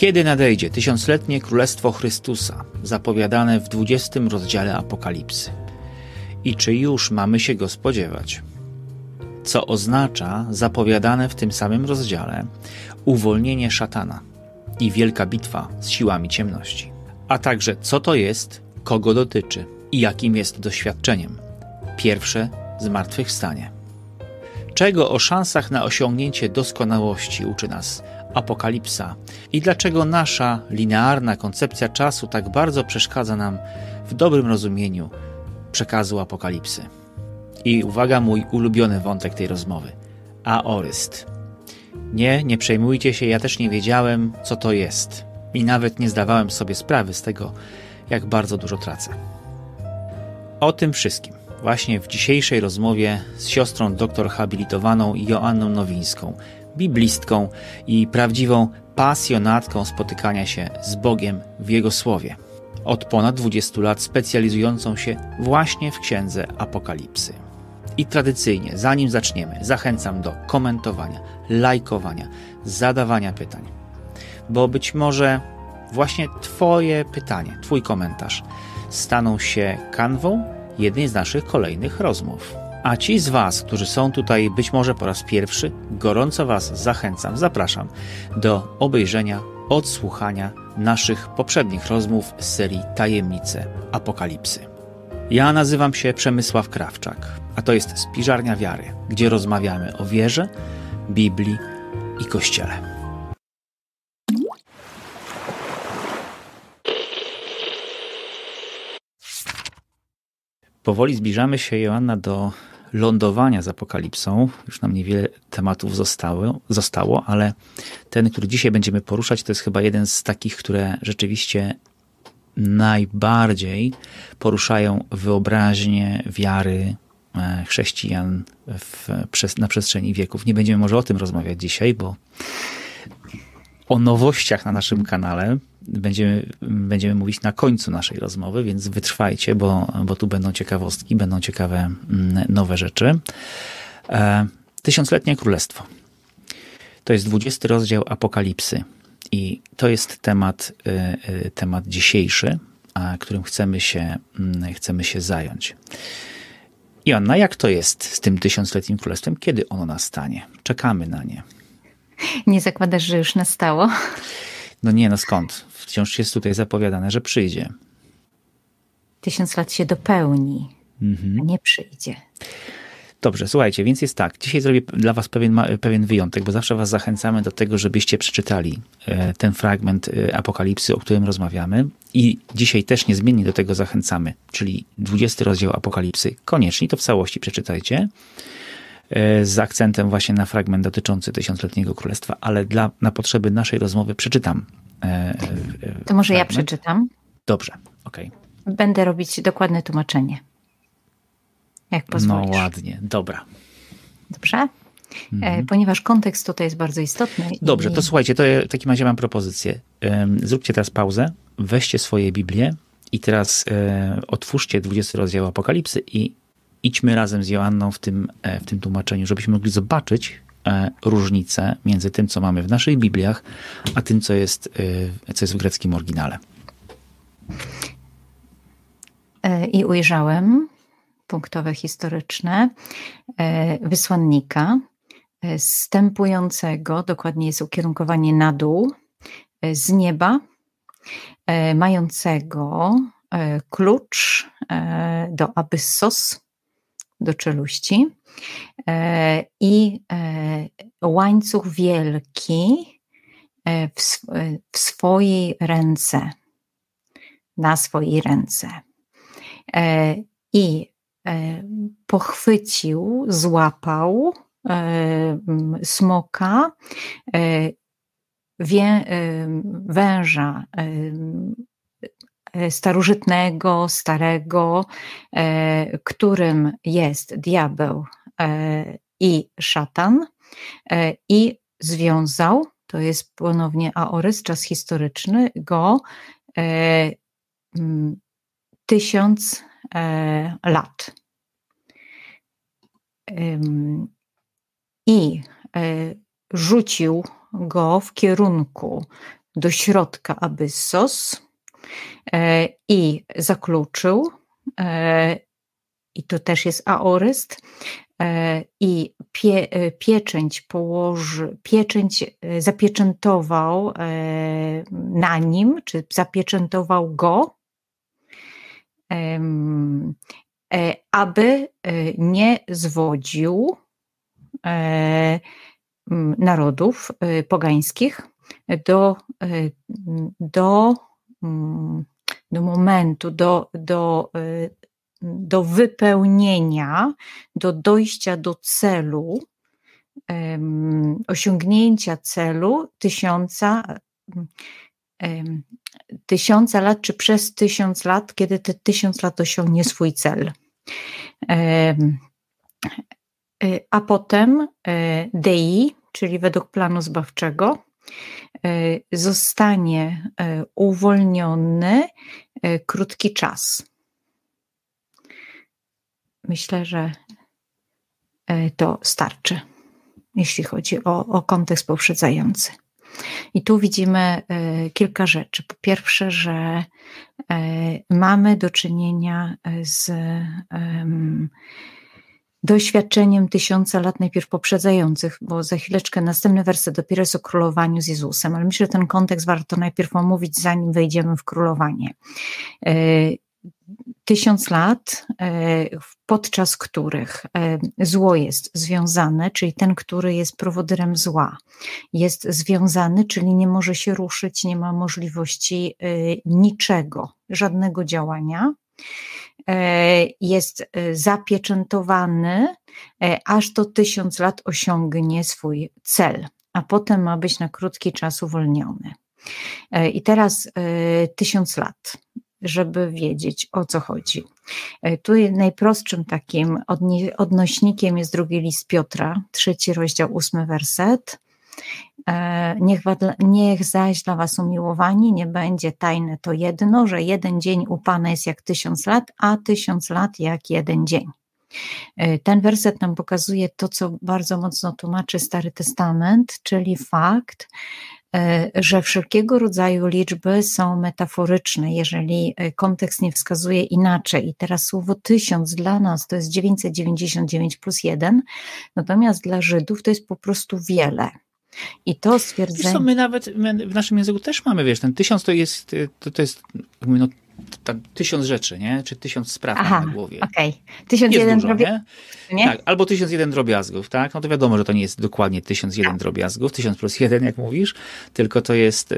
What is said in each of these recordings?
Kiedy nadejdzie tysiącletnie Królestwo Chrystusa, zapowiadane w 20 rozdziale Apokalipsy? I czy już mamy się go spodziewać? Co oznacza zapowiadane w tym samym rozdziale uwolnienie szatana i wielka bitwa z siłami ciemności? A także co to jest, kogo dotyczy i jakim jest doświadczeniem? Pierwsze zmartwychwstanie. Czego o szansach na osiągnięcie doskonałości uczy nas apokalipsa i dlaczego nasza linearna koncepcja czasu tak bardzo przeszkadza nam w dobrym rozumieniu przekazu apokalipsy. I uwaga, mój ulubiony wątek tej rozmowy aoryst. Nie, nie przejmujcie się, ja też nie wiedziałem, co to jest. I nawet nie zdawałem sobie sprawy z tego, jak bardzo dużo tracę. O tym wszystkim właśnie w dzisiejszej rozmowie z siostrą doktor habilitowaną Joanną Nowińską, biblistką i prawdziwą pasjonatką spotykania się z Bogiem w Jego Słowie. Od ponad 20 lat specjalizującą się właśnie w księdze Apokalipsy. I tradycyjnie, zanim zaczniemy, zachęcam do komentowania, lajkowania, zadawania pytań. Bo być może właśnie Twoje pytanie, Twój komentarz staną się kanwą jednej z naszych kolejnych rozmów. A ci z Was, którzy są tutaj być może po raz pierwszy, gorąco Was zachęcam, zapraszam do obejrzenia, odsłuchania naszych poprzednich rozmów z serii Tajemnice Apokalipsy. Ja nazywam się Przemysław Krawczak, a to jest Spiżarnia Wiary, gdzie rozmawiamy o wierze, Biblii i Kościele. Powoli zbliżamy się, Joanna, do lądowania z apokalipsą. Już nam niewiele tematów zostało, zostało, ale ten, który dzisiaj będziemy poruszać, to jest chyba jeden z takich, które rzeczywiście najbardziej poruszają wyobraźnię wiary e, chrześcijan w, na przestrzeni wieków. Nie będziemy może o tym rozmawiać dzisiaj, bo o nowościach na naszym kanale będziemy, będziemy mówić na końcu naszej rozmowy, więc wytrwajcie, bo, bo tu będą ciekawostki, będą ciekawe mm, nowe rzeczy. E, tysiącletnie Królestwo. To jest 20 rozdział Apokalipsy i to jest temat, e, e, temat dzisiejszy, którym chcemy się, mm, chcemy się zająć. Joanna, jak to jest z tym tysiącletnim królestwem? Kiedy ono nastanie? Czekamy na nie. Nie zakładasz, że już nastało? No nie, no skąd? Wciąż jest tutaj zapowiadane, że przyjdzie. Tysiąc lat się dopełni, mhm. a nie przyjdzie. Dobrze, słuchajcie, więc jest tak. Dzisiaj zrobię dla Was pewien, pewien wyjątek, bo zawsze Was zachęcamy do tego, żebyście przeczytali e, ten fragment e, Apokalipsy, o którym rozmawiamy. I dzisiaj też niezmiennie do tego zachęcamy, czyli 20 rozdział Apokalipsy. Koniecznie to w całości przeczytajcie. E, z akcentem właśnie na fragment dotyczący tysiącletniego królestwa, ale dla, na potrzeby naszej rozmowy przeczytam. E, e, to może fragment. ja przeczytam? Dobrze, okej. Okay. Będę robić dokładne tłumaczenie. Jak pozwolisz. No ładnie, dobra. Dobrze? Mhm. Ponieważ kontekst tutaj jest bardzo istotny. Dobrze, i... to słuchajcie, to w takim razie mam propozycję. Zróbcie teraz pauzę, weźcie swoje Biblię i teraz otwórzcie 20 rozdział Apokalipsy i idźmy razem z Joanną w tym, e, w tym tłumaczeniu, żebyśmy mogli zobaczyć e, różnicę między tym, co mamy w naszych Bibliach, a tym, co jest, e, co jest w greckim oryginale. I ujrzałem punktowe historyczne wysłannika stępującego, dokładnie jest ukierunkowanie na dół, z nieba, mającego klucz do Abyssos, do czeluści e, i e, łańcuch wielki e, w, w swojej ręce, na swojej ręce. I pochwycił, złapał smoka, węża starożytnego, starego, e, którym jest diabeł e, i szatan, i związał, to jest ponownie aorys, czas historyczny, go tysiąc lat. I rzucił go w kierunku do środka abyssos i zakluczył, i to też jest aoryst, i pie, pieczęć położy, pieczęć zapieczętował na nim, czy zapieczętował go, aby nie zwodził narodów pogańskich do, do, do momentu, do, do, do wypełnienia, do dojścia do celu, osiągnięcia celu tysiąca, tysiąca lat, czy przez tysiąc lat, kiedy te tysiąc lat osiągnie swój cel. A potem Dei, czyli według planu zbawczego, zostanie uwolniony krótki czas. Myślę, że to starczy, jeśli chodzi o, o kontekst poprzedzający. I tu widzimy kilka rzeczy. Po pierwsze, że mamy do czynienia z doświadczeniem tysiąca lat najpierw poprzedzających, bo za chwileczkę następny werset dopiero jest o królowaniu z Jezusem, ale myślę, że ten kontekst warto najpierw omówić, zanim wejdziemy w królowanie. E, tysiąc lat, e, podczas których e, zło jest związane, czyli ten, który jest prowodyrem zła, jest związany, czyli nie może się ruszyć, nie ma możliwości niczego, żadnego działania jest e, zapieczętowany, e, aż to tysiąc lat osiągnie swój cel, a potem ma być na krótki czas uwolniony. I teraz tysiąc lat, żeby wiedzieć o co chodzi. Tu najprostszym takim odnośnikiem jest drugi list Piotra, trzeci rozdział, ósmy werset. E, niech, niech zaś dla was umiłowani nie będzie tajne to jedno, że jeden dzień u Pana jest jak tysiąc lat, a tysiąc lat jak jeden dzień. E, ten werset nam pokazuje to, co bardzo mocno tłumaczy Stary Testament, czyli fakt, e, że wszelkiego rodzaju liczby są metaforyczne, jeżeli kontekst nie wskazuje inaczej. I teraz słowo tysiąc dla nas to jest 999 plus jeden, natomiast dla Żydów to jest po prostu wiele. I to stwierdzenie... Wiesz co, my nawet my w naszym języku też mamy, wiesz, ten tysiąc to jest, to, to jest no, tysiąc rzeczy, nie? Czy tysiąc spraw Aha, na głowie. okej. Okay. Tysiąc jeden drobiazgów. Nie? Tak, albo tysiąc jeden drobiazgów, tak? No to wiadomo, że to nie jest dokładnie tysiąc jeden drobiazgów, tysiąc plus jeden, jak mówisz, tylko to jest e,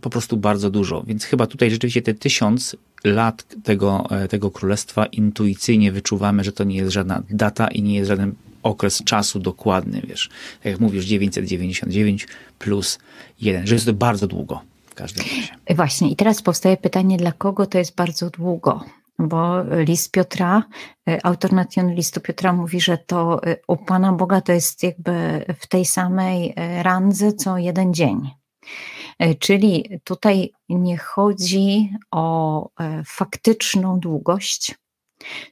po prostu bardzo dużo. Więc chyba tutaj rzeczywiście te tysiąc lat tego, e, tego królestwa intuicyjnie wyczuwamy, że to nie jest żadna data i nie jest żaden okres czasu dokładny, wiesz, tak jak mówisz, 999 plus 1, że jest to bardzo długo w każdym razie. Właśnie i teraz powstaje pytanie, dla kogo to jest bardzo długo? Bo list Piotra, e, autor nacjon listu Piotra mówi, że to e, u Pana Boga to jest jakby w tej samej e, randze co jeden dzień. Czyli tutaj nie chodzi o faktyczną długość,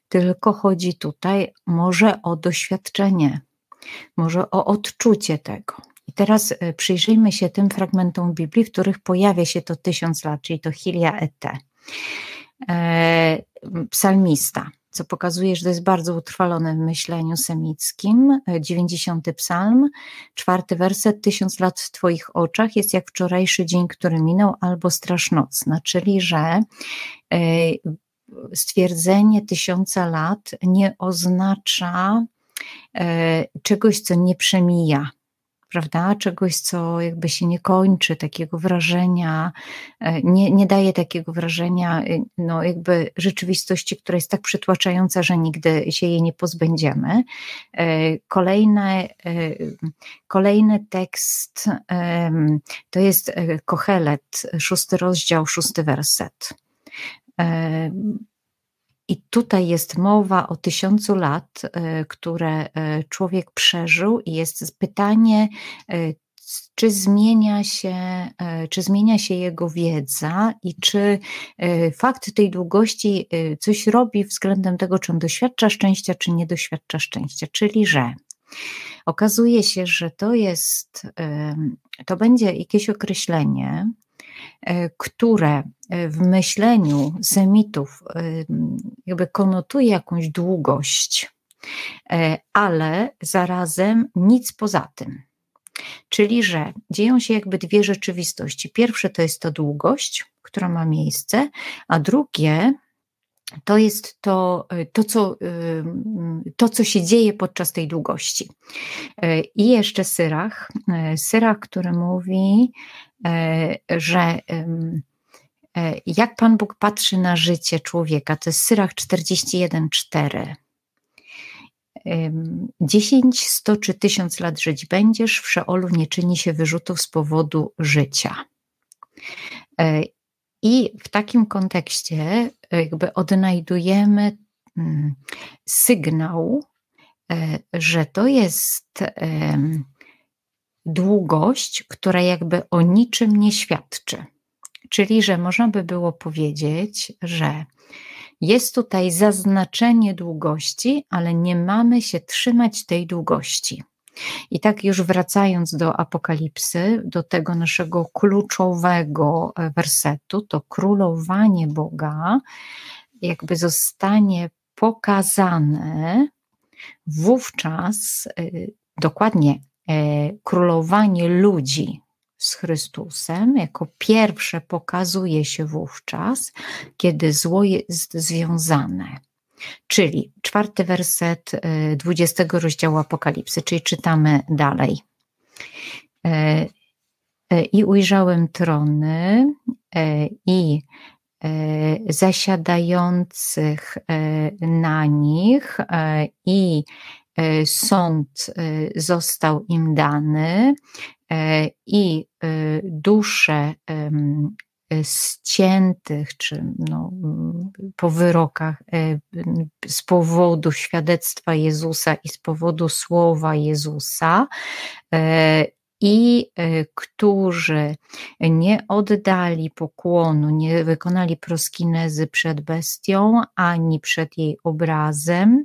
tylko chodzi tutaj może o doświadczenie, może o odczucie tego. I teraz e, przyjrzyjmy się tym fragmentom Biblii, w których pojawia się to tysiąc lat, czyli to Hilia Ete. E, psalmista, co pokazuje, że to jest bardzo utrwalone w myśleniu semickim. 90 e, psalm, czwarty werset, tysiąc lat w Twoich oczach jest jak wczorajszy dzień, który minął, albo strasznocna, czyli że stwierdzenie tysiąca lat nie oznacza e, czegoś, co nie przemija, prawda? Czegoś, co jakby się nie kończy, takiego wrażenia, e, nie, nie daje takiego wrażenia, e, no jakby rzeczywistości, która jest tak przytłaczająca, że nigdy się jej nie pozbędziemy. Kolejny, kolejny tekst to jest Kohelet, szósty rozdział, szósty werset. I tutaj jest mowa o tysiącu lat, e, które e, człowiek przeżył, i jest pytanie, e, czy zmienia się, czy zmienia się jego wiedza i czy fakt tej długości coś robi względem tego, czy on doświadcza szczęścia, czy nie doświadcza szczęścia. Czyli, że okazuje się, że to jest, to będzie jakieś określenie, które w myśleniu semitów jakby konotuje jakąś długość, ale zarazem nic poza tym. Czyli, że dzieją się jakby dwie rzeczywistości. Pierwsze to jest to długość, która ma miejsce, a drugie to jest to, to, co, to, co się dzieje podczas tej długości. I jeszcze Syrach, Syrach, który mówi, że jak Pan Bóg patrzy na życie człowieka, to jest Syrach 41,4. 10, 100 czy 1000 lat żyć będziesz, w Szeolu nie czyni się wyrzutów z powodu życia. E, I w takim kontekście jakby odnajdujemy mm, sygnał, e, że to jest długość, która jakby o niczym nie świadczy. Czyli, że można by było powiedzieć, że jest tutaj zaznaczenie długości, ale nie mamy się trzymać tej długości. I tak już wracając do Apokalipsy, do tego naszego kluczowego e, wersetu, to królowanie Boga jakby zostanie pokazane wówczas e, dokładnie e, królowanie ludzi z Chrystusem jako pierwsze pokazuje się wówczas, kiedy zło jest związane. Czyli czwarty werset 20 y, rozdziału Apokalipsy, czyli czytamy dalej. E, e, I ujrzałem trony i zasiadających na nich, i sąd został im dany, i dusze ściętych, czy no, po wyrokach e, z powodu świadectwa Jezusa i z powodu słowa Jezusa, i którzy nie oddali pokłonu, nie wykonali proskinezy przed bestią ani przed jej obrazem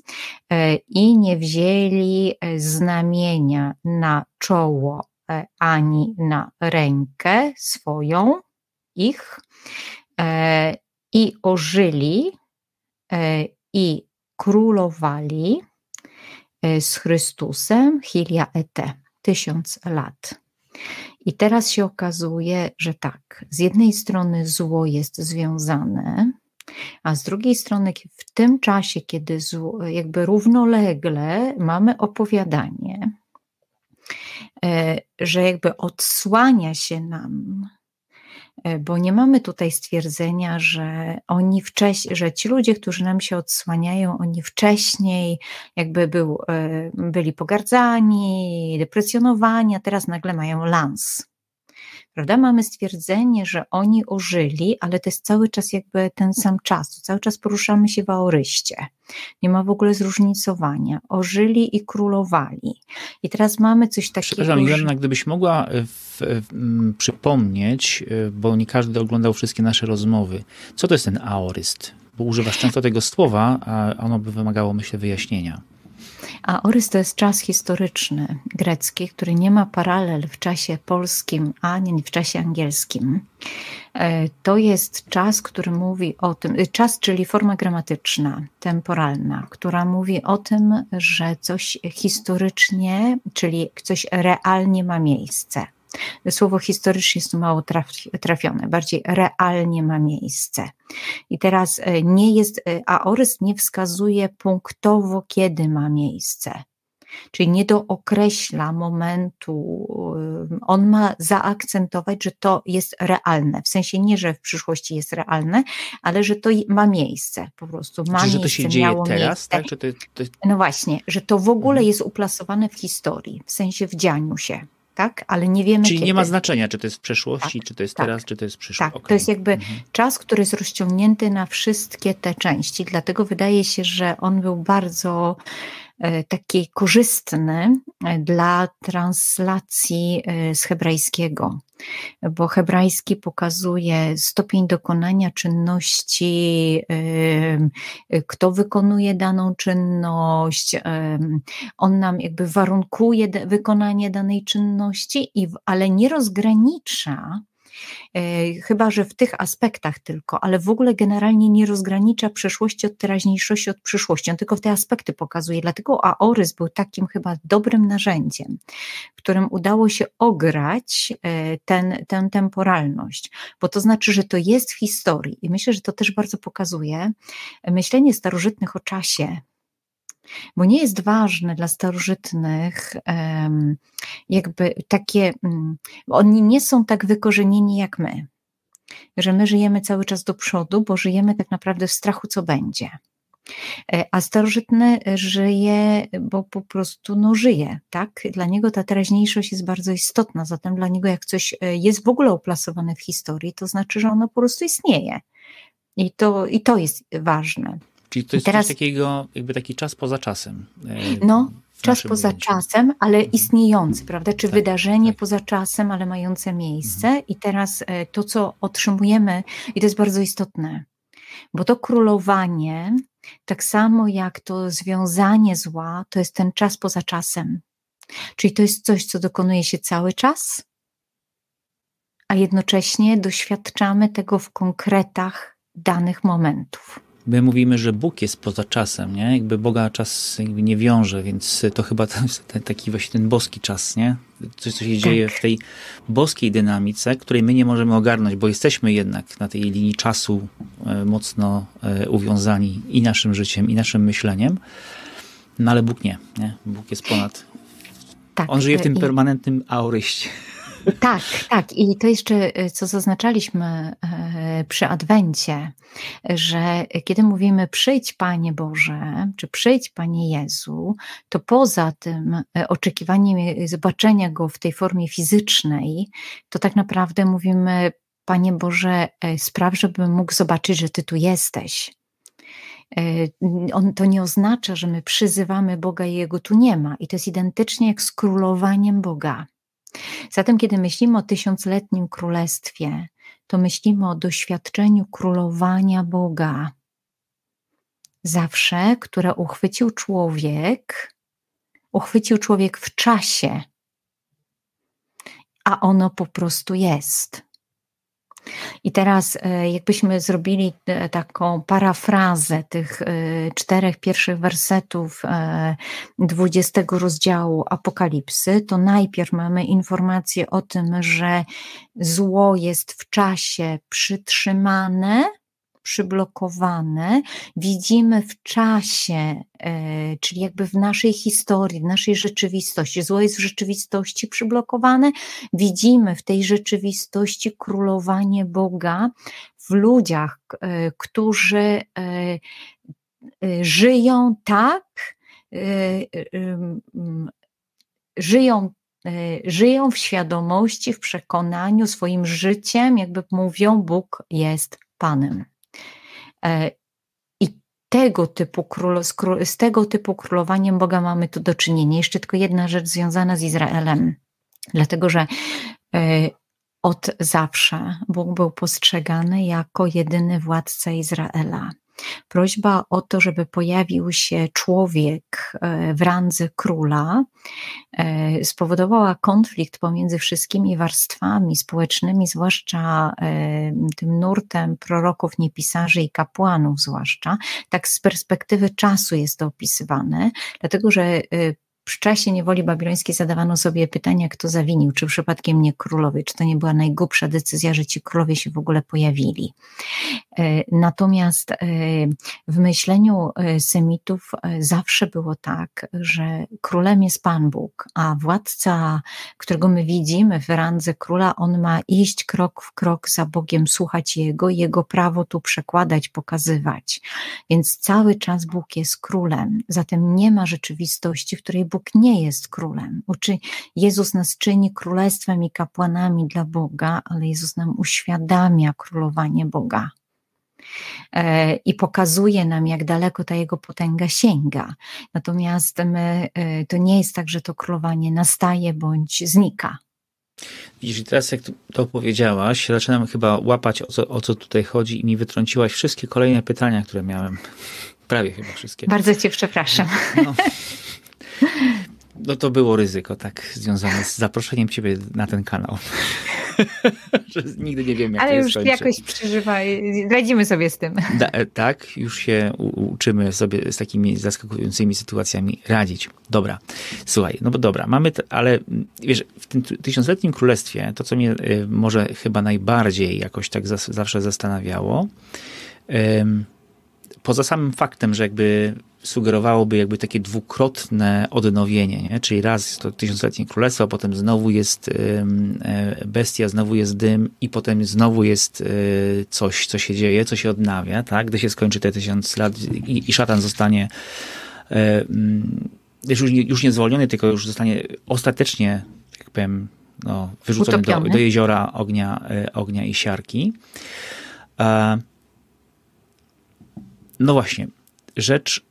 i nie wzięli znamienia na czoło E, ani na rękę swoją, ich, e, i ożyli e, i królowali z Chrystusem Hilia ete, tysiąc lat. I teraz się okazuje, że tak, z jednej strony zło jest związane, a z drugiej strony w tym czasie, kiedy zło, jakby równolegle mamy opowiadanie, E, że jakby odsłania się nam, e, bo nie mamy tutaj stwierdzenia, że oni wcześniej, że ci ludzie, którzy nam się odsłaniają, oni wcześniej jakby był, e, byli pogardzani, deprecjonowani, a teraz nagle mają lans. Prawda? Mamy stwierdzenie, że oni ożyli, ale to jest cały czas jakby ten sam czas. Cały czas poruszamy się w aoryście. Nie ma w ogóle zróżnicowania. Ożyli i królowali. I teraz mamy coś takiego. Przepraszam, Joanna, gdybyś mogła w, w, m, przypomnieć, e, bo nie każdy oglądał wszystkie nasze rozmowy, co to jest ten aoryst? Bo używasz często tego słowa, a ono by wymagało, myślę, wyjaśnienia. A Orys to jest czas historyczny grecki, który nie ma paralel w czasie polskim ani w czasie angielskim. E, to jest czas, który mówi o tym, y, czas, czyli forma gramatyczna, temporalna, która mówi o tym, że coś historycznie, czyli coś realnie ma miejsce. Słowo historycznie jest tu mało trafione, bardziej realnie ma miejsce. I teraz e, nie jest, e, aorys nie wskazuje punktowo, kiedy ma miejsce. Czyli nie dookreśla momentu, e, on ma zaakcentować, że to jest realne. W sensie nie, że w przyszłości jest realne, ale że to ma miejsce po prostu. Ma Czyli, miejsce, że to się dzieje teraz, miejsce. tak? To, to... No właśnie, że to w ogóle mhm. jest uplasowane w historii, w sensie w dzianiu się tak? Ale nie wiemy Czyli kiedy. nie ma znaczenia, czy to jest w przeszłości, tak, czy to jest tak, teraz, czy to jest przyszłość. Tak, okay. to jest jakby mhm. czas, który jest rozciągnięty na wszystkie te części, dlatego wydaje się, że on był bardzo E, taki korzystny e, dla translacji e, z hebrajskiego, bo hebrajski pokazuje stopień dokonania czynności, kto wykonuje daną czynność, on nam jakby warunkuje wykonanie danej czynności, ale nie rozgranicza chyba, że w tych aspektach tylko, ale w ogóle generalnie nie rozgranicza przeszłości od teraźniejszości od przyszłości. On tylko w te aspekty pokazuje. Dlatego Aorys był takim chyba dobrym narzędziem, którym udało się ograć e, ten, tę temporalność, bo to znaczy, że to jest w historii i myślę, że to też bardzo pokazuje myślenie starożytnych o czasie, bo nie jest ważne dla starożytnych jakby takie, mm, oni nie są tak wykorzenieni jak my, że my żyjemy cały czas do przodu, bo żyjemy tak naprawdę w strachu, co będzie. E, a starożytny żyje, bo po prostu no, żyje, tak? Dla niego ta teraźniejszość jest bardzo istotna, zatem dla niego jak coś e, jest w ogóle oplasowane w historii, to znaczy, że ono po prostu istnieje. I to, i to jest ważne. Czyli to jest teraz, coś takiego, jakby taki czas poza czasem. E, no, czas poza czasem, ale mhm. istniejący, prawda? Czy tak, wydarzenie tak. poza czasem, ale mające miejsce. Mhm. I teraz e, to, co otrzymujemy, i to jest bardzo istotne, bo to królowanie, tak samo jak to związanie zła, to jest ten czas poza czasem. Czyli to jest coś, co dokonuje się cały czas, a jednocześnie doświadczamy tego w konkretach danych momentów. My mówimy, że Bóg jest poza czasem, nie? Jakby Boga czas jakby nie wiąże, więc to chyba to jest ten, taki właśnie ten boski czas, nie? Coś, co się tak. dzieje w tej boskiej dynamice, której my nie możemy ogarnąć, bo jesteśmy jednak na tej linii czasu e, mocno e, uwiązani i naszym życiem, i naszym myśleniem. No ale Bóg nie, nie? Bóg jest ponad. Tak, On żyje w tym i... permanentnym auryście. Tak, tak. I to jeszcze, e, co zaznaczaliśmy e, przy Adwencie, że kiedy mówimy przyjdź Panie Boże, czy przyjdź Panie Jezu, to poza tym e, oczekiwaniem zobaczenia Go w tej formie fizycznej, to tak naprawdę mówimy Panie Boże, spraw, żebym mógł zobaczyć, że Ty tu jesteś. On, to nie oznacza, że my przyzywamy Boga i Jego tu nie ma. I to jest identycznie jak z królowaniem Boga. Zatem, kiedy myślimy o tysiącletnim królestwie, to myślimy o doświadczeniu królowania Boga. Zawsze, które uchwycił człowiek, uchwycił człowiek w czasie, a ono po prostu jest. I teraz, e, jakbyśmy zrobili e, taką parafrazę tych e, czterech pierwszych wersetów dwudziestego rozdziału Apokalipsy, to najpierw mamy informację o tym, że zło jest w czasie przytrzymane, przyblokowane, widzimy w czasie, e, czyli jakby w naszej historii, w naszej rzeczywistości. Zło jest w rzeczywistości przyblokowane, widzimy w tej rzeczywistości królowanie Boga w ludziach, e, którzy e, żyją tak, żyją żyją w świadomości, w przekonaniu, swoim życiem, jakby mówią, Bóg jest Panem. E, I tego typu król, z tego typu królowaniem Boga mamy tu do czynienia. Jeszcze tylko jedna rzecz związana z Izraelem, dlatego że e, od zawsze Bóg był postrzegany jako jedyny władca Izraela. Prośba o to, żeby pojawił się człowiek e, w randze króla, e, spowodowała konflikt pomiędzy wszystkimi warstwami społecznymi, zwłaszcza e, tym nurtem proroków, niepisarzy i kapłanów, zwłaszcza. Tak z perspektywy czasu jest to opisywane, dlatego że w czasie niewoli babilońskiej zadawano sobie pytania, kto zawinił, czy przypadkiem nie królowie, czy to nie była najgłupsza decyzja, że ci królowie się w ogóle pojawili. E, natomiast e, w myśleniu e, Semitów zawsze było tak, że królem jest Pan Bóg, a władca, którego my widzimy w randze króla, on ma iść krok w krok za Bogiem, słuchać Jego, Jego prawo tu przekładać, pokazywać. Więc cały czas Bóg jest królem, zatem nie ma rzeczywistości, w której Bóg Bóg nie jest królem. Uczy, Jezus nas czyni królestwem i kapłanami dla Boga, ale Jezus nam uświadamia królowanie Boga. E, I pokazuje nam, jak daleko ta jego potęga sięga. Natomiast my, e, to nie jest tak, że to królowanie nastaje bądź znika. Widzisz, teraz jak to powiedziałaś, zaczynam chyba łapać o co, o co tutaj chodzi i mi wytrąciłaś wszystkie kolejne pytania, które miałem. Prawie chyba wszystkie. Bardzo cię przepraszam. No. No to było ryzyko, tak, związane z zaproszeniem ciebie na ten kanał. nigdy nie wiemy, jak Ale to już skończy. jakoś przeżywa, radzimy sobie z tym. Da, e, tak, już się uczymy sobie z takimi zaskakującymi sytuacjami radzić. Dobra, słuchaj, no bo dobra, mamy, te, ale mm, wiesz, w tym tysiącletnim królestwie, to co mnie y, może chyba najbardziej jakoś tak zas, zawsze zastanawiało, ym, poza samym faktem, że jakby sugerowałoby jakby takie dwukrotne odnowienie, nie? czyli raz jest to tysiącletnie królestwo, potem znowu jest e, bestia, znowu jest dym i potem znowu jest y, coś, co się dzieje, co się odnawia, tak? Gdy się skończy te tysiąc lat i, i szatan zostanie y, już, już nie zwolniony, tylko już zostanie ostatecznie, jak powiem, no, wyrzucony do, do, jeziora ognia, ognia i siarki. E, no właśnie, rzecz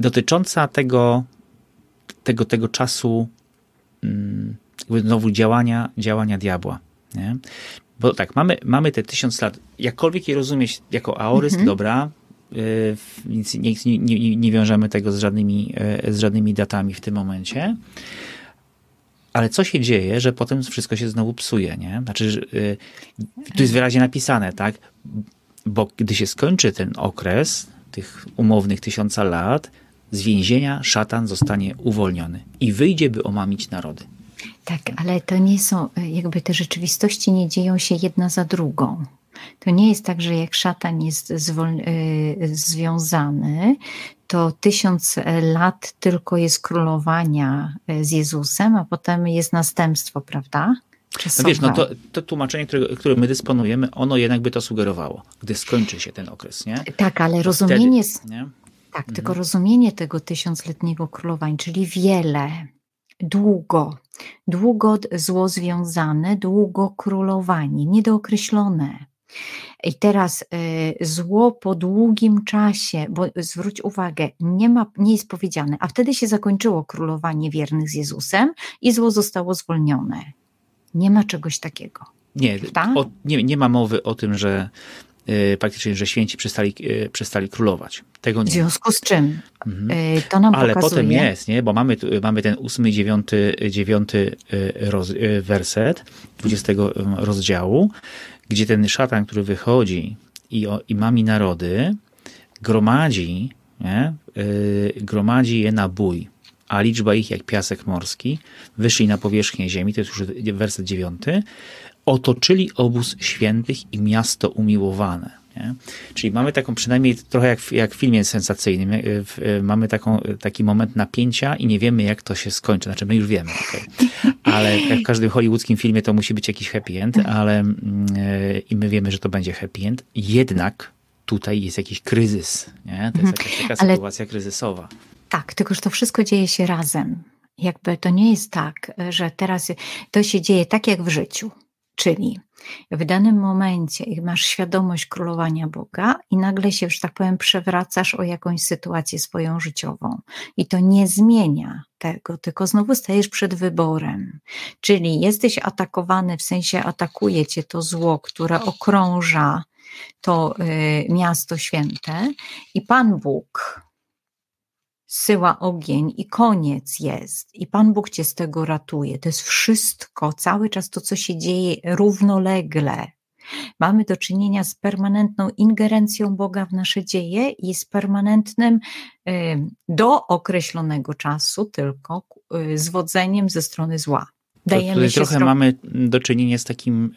dotycząca tego, tego, tego czasu ym, znowu działania, działania diabła. Nie? Bo tak, mamy, mamy te tysiąc lat, jakkolwiek je rozumieć jako aoryst, mhm. dobra, yy, nic, nie, nie, nie wiążemy tego z żadnymi, yy, z żadnymi datami w tym momencie, ale co się dzieje, że potem wszystko się znowu psuje, nie? Znaczy, yy, tu jest wyraźnie napisane, tak? Bo gdy się skończy ten okres tych umownych tysiąca lat, z więzienia szatan zostanie uwolniony i wyjdzie, by omamić narody. Tak, ale to nie są, jakby te rzeczywistości nie dzieją się jedna za drugą. To nie jest tak, że jak szatan jest zwol- związany, to tysiąc lat tylko jest królowania z Jezusem, a potem jest następstwo, prawda? No wiesz, no to, to tłumaczenie, które, które my dysponujemy, ono jednak by to sugerowało, gdy skończy się ten okres, nie? Tak, ale rozumienie... Wtedy, nie? Tak, mhm. tylko rozumienie tego tysiącletniego królowania, czyli wiele, długo, długo zło związane, długo królowanie, niedookreślone. I teraz y, zło po długim czasie, bo zwróć uwagę, nie, ma, nie jest powiedziane, a wtedy się zakończyło królowanie wiernych z Jezusem i zło zostało zwolnione. Nie ma czegoś takiego. Nie, o, nie, nie ma mowy o tym, że y, praktycznie, że święci przestali, y, przestali królować. Tego nie. W związku z czym? Mhm. Y, to nam Ale pokazuje... potem jest, nie? bo mamy, mamy ten ósmy i dziewiąty, dziewiąty roz, werset dwudziestego rozdziału, gdzie ten szatan, który wychodzi i, o, i mami narody, gromadzi, nie? gromadzi je na bój a liczba ich jak piasek morski, wyszli na powierzchnię ziemi, to jest już werset dziewiąty, otoczyli obóz świętych i miasto umiłowane. Nie? Czyli mamy taką przynajmniej trochę jak, jak w filmie sensacyjnym, mamy taką, taki moment napięcia i nie wiemy jak to się skończy. Znaczy my już wiemy, okay. ale jak w każdym hollywoodzkim filmie to musi być jakiś happy end, ale yy, i my wiemy, że to będzie happy end. Jednak tutaj jest jakiś kryzys. Nie? To jest jakaś taka ale... sytuacja kryzysowa. Tak, tylko że to wszystko dzieje się razem. Jakby to nie jest tak, że teraz to się dzieje tak jak w życiu. Czyli w danym momencie masz świadomość królowania Boga i nagle się, że tak powiem, przewracasz o jakąś sytuację swoją życiową. I to nie zmienia tego, tylko znowu stajesz przed wyborem. Czyli jesteś atakowany, w sensie atakuje cię to zło, które okrąża to y, miasto święte i Pan Bóg syła ogień i koniec jest. I Pan Bóg cię z tego ratuje. To jest wszystko, cały czas to, co się dzieje równolegle. Mamy do czynienia z permanentną ingerencją Boga w nasze dzieje i z permanentnym y, do określonego czasu tylko y, zwodzeniem ze strony zła. Dajemy to, trochę mamy do czynienia z takim,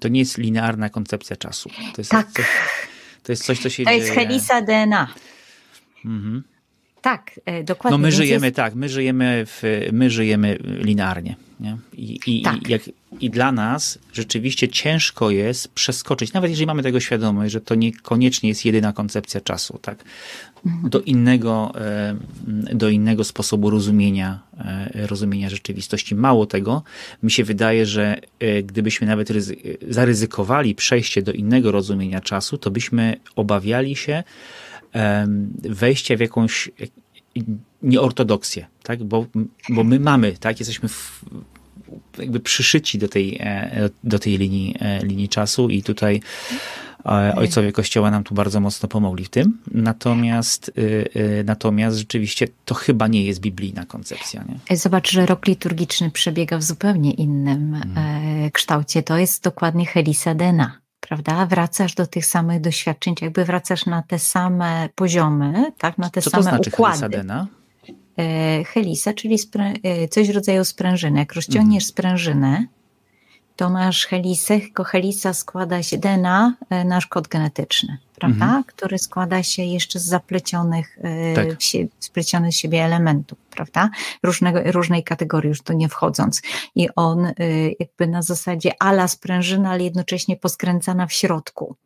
to nie jest linearna koncepcja czasu. To jest tak. Coś, to jest coś, co się To dzieje. jest helisa DNA. Mhm. Tak, e, dokładnie. No my żyjemy jest... tak, my żyjemy, w, my żyjemy linearnie. Nie? I, i, tak. i, jak, I dla nas rzeczywiście ciężko jest przeskoczyć, nawet jeżeli mamy tego świadomość, że to niekoniecznie jest jedyna koncepcja czasu, tak? Mhm. Do innego, e, do innego sposobu rozumienia, e, rozumienia rzeczywistości. Mało tego, mi się wydaje, że gdybyśmy nawet zaryzykowali przejście do innego rozumienia czasu, to byśmy obawiali się, wejście w jakąś nieortodoksję, tak? bo, bo my mamy, tak? jesteśmy w, jakby przyszyci do tej, e, do tej linii, e, linii czasu i tutaj e, Ojcowie Kościoła nam tu bardzo mocno pomogli w tym. Natomiast, natomiast rzeczywiście to chyba nie jest biblijna koncepcja. Nie? Zobacz, że rok liturgiczny przebiega w zupełnie innym hmm. kształcie. To jest dokładnie Helisadena prawda? Wracasz do tych samych doświadczeń, jakby wracasz na te same poziomy, tak? na te Co same to znaczy układy. Helisadena? E, helisa, czyli e, coś w rodzaju sprężyny. Jak rozciągniesz mhm. sprężynę, to masz helisę, tylko helisa składa się DNA, e, nasz kod genetyczny, prawda? Mhm. Który składa się jeszcze z zaplecionych, tak. splecionych siebie elementów, prawda? Różnego, różnej kategorii, już to nie wchodząc. I on jakby na zasadzie ala sprężyna, ale jednocześnie poskręcana w środku.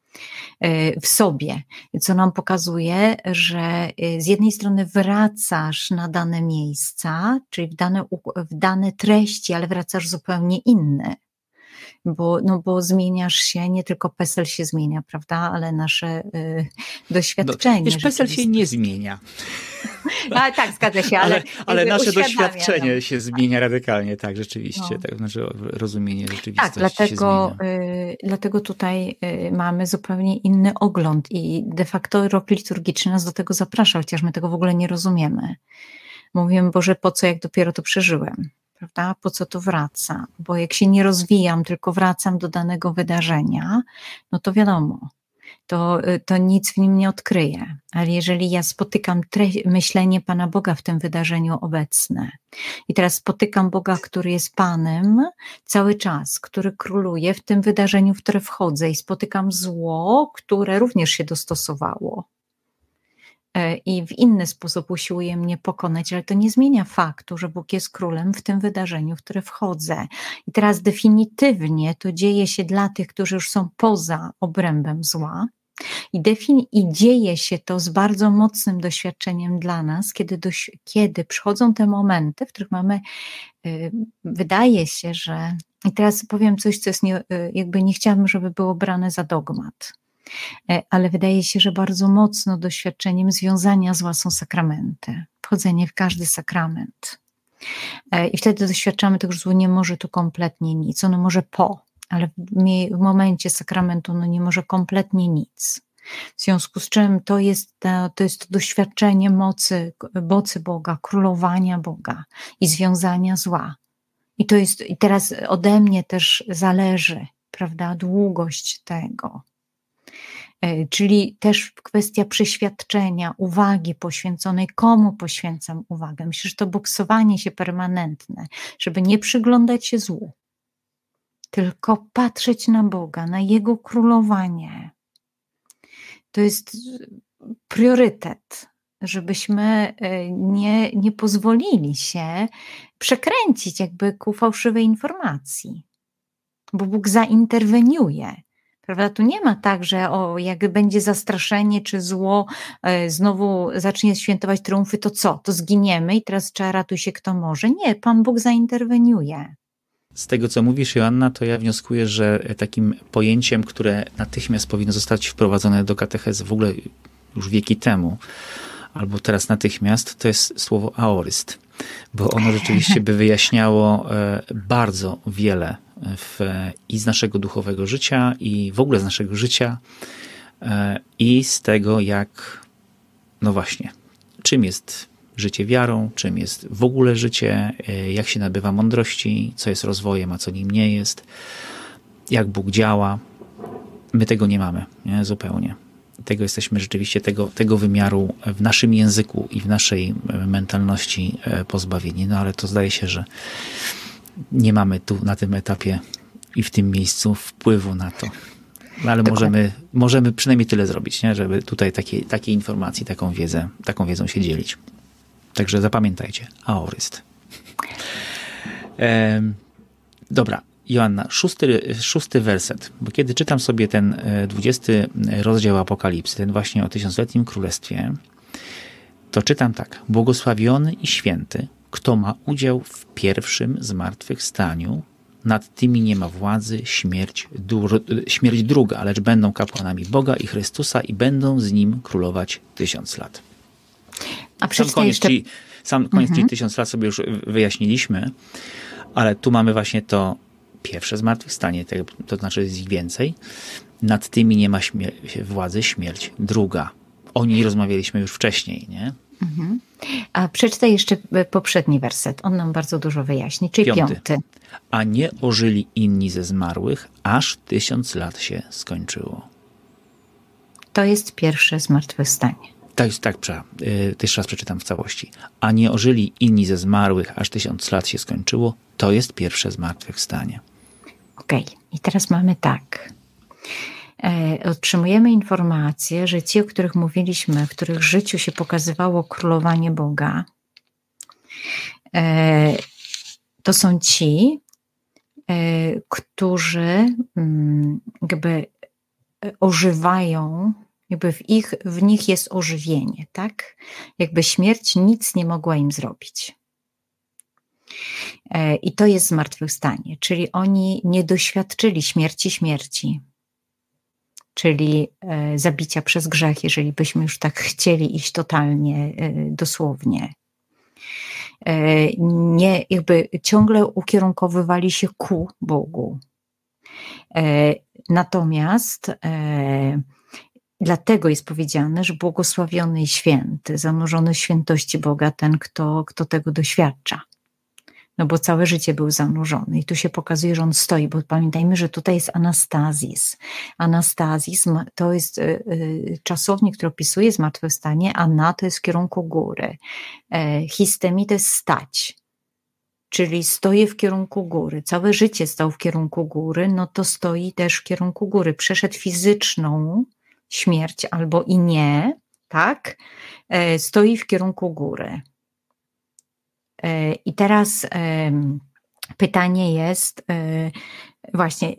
E, w sobie, co nam pokazuje, że e, z jednej strony wracasz na dane miejsca, czyli w dane, w dane treści, ale wracasz zupełnie inne. Bo, no bo zmieniasz się, nie tylko PESEL się zmienia, prawda, ale nasze y, doświadczenie. No, wiesz, PESEL się nie zmienia. A, tak, zgadza się, ale, ale, ale nasze doświadczenie no. się zmienia radykalnie, tak, rzeczywiście, no. tak, znaczy rozumienie rzeczywistości tak, dlatego, y, dlatego tutaj y, mamy zupełnie inny ogląd i de facto rok liturgiczny nas do tego zaprasza, chociaż my tego w ogóle nie rozumiemy. Mówimy, Boże, po co, jak dopiero to przeżyłem? Prawda? Po co to wraca? Bo jak się nie rozwijam, tylko wracam do danego wydarzenia, no to wiadomo, to, y, to nic w nim nie odkryje. Ale jeżeli ja spotykam myślenie Pana Boga w tym wydarzeniu obecne i teraz spotykam Boga, który jest Panem cały czas, który króluje w tym wydarzeniu, w które wchodzę i spotykam zło, które również się dostosowało, i w inny sposób usiłuje mnie pokonać, ale to nie zmienia faktu, że Bóg jest królem w tym wydarzeniu, w które wchodzę. I teraz definitywnie to dzieje się dla tych, którzy już są poza obrębem zła. I, defin- I dzieje się to z bardzo mocnym doświadczeniem dla nas, kiedy, doś- kiedy przychodzą te momenty, w których mamy, yy, wydaje się, że. I teraz powiem coś, co jest nie, yy, jakby nie chciałabym, żeby było brane za dogmat E, ale wydaje się, że bardzo mocno doświadczeniem związania zła są sakramenty, wchodzenie w każdy sakrament. E, I wtedy doświadczamy tego, że zło nie może tu kompletnie nic, ono może po, ale w momencie sakramentu ono nie może kompletnie nic. W związku z czym to jest, to, to jest doświadczenie mocy, mocy Boga, królowania Boga i związania zła. I to jest, i teraz ode mnie też zależy, prawda, długość tego. E, czyli też kwestia przeświadczenia, uwagi poświęconej, komu poświęcam uwagę. Myślę, że to boksowanie się permanentne, żeby nie przyglądać się złu, tylko patrzeć na Boga, na Jego królowanie. To jest priorytet, żebyśmy e, nie, nie pozwolili się przekręcić jakby ku fałszywej informacji, bo Bóg zainterweniuje Prawda? Tu nie ma tak, że o, jak będzie zastraszenie czy zło, e, znowu zacznie świętować triumfy, to co? To zginiemy i teraz trzeba ratuj się kto może. Nie, Pan Bóg zainterweniuje. Z tego, co mówisz, Joanna, to ja wnioskuję, że takim pojęciem, które natychmiast powinno zostać wprowadzone do katechezy w ogóle już wieki temu, albo teraz natychmiast, to jest słowo aoryst, bo ono rzeczywiście by wyjaśniało e, bardzo wiele w, i z naszego duchowego życia, i w ogóle z naszego życia, e, i z tego, jak, no właśnie, czym jest życie wiarą, czym jest w ogóle życie, e, jak się nabywa mądrości, co jest rozwojem, a co nim nie jest, jak Bóg działa. My tego nie mamy, nie? zupełnie. Tego jesteśmy rzeczywiście, tego, tego wymiaru w naszym języku i w naszej mentalności e, pozbawieni. No ale to zdaje się, że nie mamy tu na tym etapie i w tym miejscu wpływu na to. No, ale możemy, możemy przynajmniej tyle zrobić, nie? żeby tutaj takie, takie informacje, taką wiedzę, taką wiedzą się dzielić. Także zapamiętajcie, aoryst. E, dobra, Joanna, szósty, szósty werset, bo kiedy czytam sobie ten e, dwudziesty rozdział Apokalipsy, ten właśnie o tysiącletnim królestwie, to czytam tak. Błogosławiony i święty, kto ma udział w pierwszym zmartwychwstaniu, nad tymi nie ma władzy, śmierć, dur, śmierć druga, lecz będą kapłanami Boga i Chrystusa i będą z Nim królować tysiąc lat. A sam koniec, jeszcze... czyli, sam koniec mhm. czyli tysiąc lat sobie już wyjaśniliśmy, ale tu mamy właśnie to pierwsze zmartwychwstanie, to znaczy jest ich więcej. Nad tymi nie ma śmier- władzy śmierć. Druga. O niej rozmawialiśmy już wcześniej, nie? Mhm. A przeczytaj jeszcze poprzedni werset. On nam bardzo dużo wyjaśni, czyli piąty. piąty. A nie ożyli inni ze zmarłych, aż tysiąc lat się skończyło. To jest pierwsze zmartwychwstanie. Tak, tak, prze, yy, jeszcze raz przeczytam w całości. A nie ożyli inni ze zmarłych, aż tysiąc lat się skończyło. To jest pierwsze zmartwychwstanie. Okej, okay. i teraz mamy tak. E, otrzymujemy informację, że ci, o których mówiliśmy, w których życiu się pokazywało królowanie Boga, e, to są ci, e, którzy mm, jakby ożywają, jakby w, ich, w nich jest ożywienie, tak? Jakby śmierć nic nie mogła im zrobić. I to jest zmartwychwstanie, czyli oni nie doświadczyli śmierci śmierci, czyli e, zabicia przez grzech, jeżeli byśmy już tak chcieli iść totalnie e, dosłownie. E, nie, jakby ciągle ukierunkowywali się ku Bogu. Natomiast dlatego jest powiedziane, że błogosławiony i święty, zanurzony w świętości Boga ten, kto, kto tego doświadcza no bo całe życie był zanurzony. I tu się pokazuje, że on stoi, bo pamiętajmy, że tutaj jest anastazis. Anastazizm to jest y, y, czasownik, który opisuje zmartwychwstanie, a na to jest w kierunku góry. E, histemi to jest stać. Czyli stoi w kierunku góry. Całe życie stał w kierunku góry, no to stoi też w kierunku góry. Przeszedł fizyczną śmierć albo i nie, tak? E, stoi w kierunku góry. E, I teraz pytanie jest e, właśnie, e,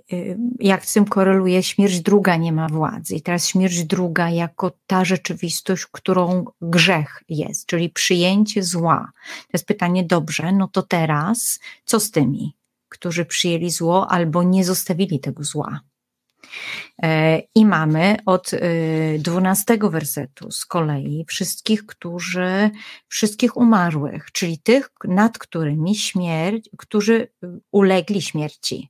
jak z tym koreluje śmierć druga nie ma władzy. I teraz śmierć druga jako ta rzeczywistość, którą grzech jest, czyli przyjęcie zła. To jest pytanie, dobrze, no to teraz co z tymi, którzy przyjęli zło albo nie zostawili tego zła? E, I mamy od e, dwunastego wersetu z kolei wszystkich, którzy, wszystkich umarłych, czyli tych, nad którymi śmierć, którzy ulegli śmierci.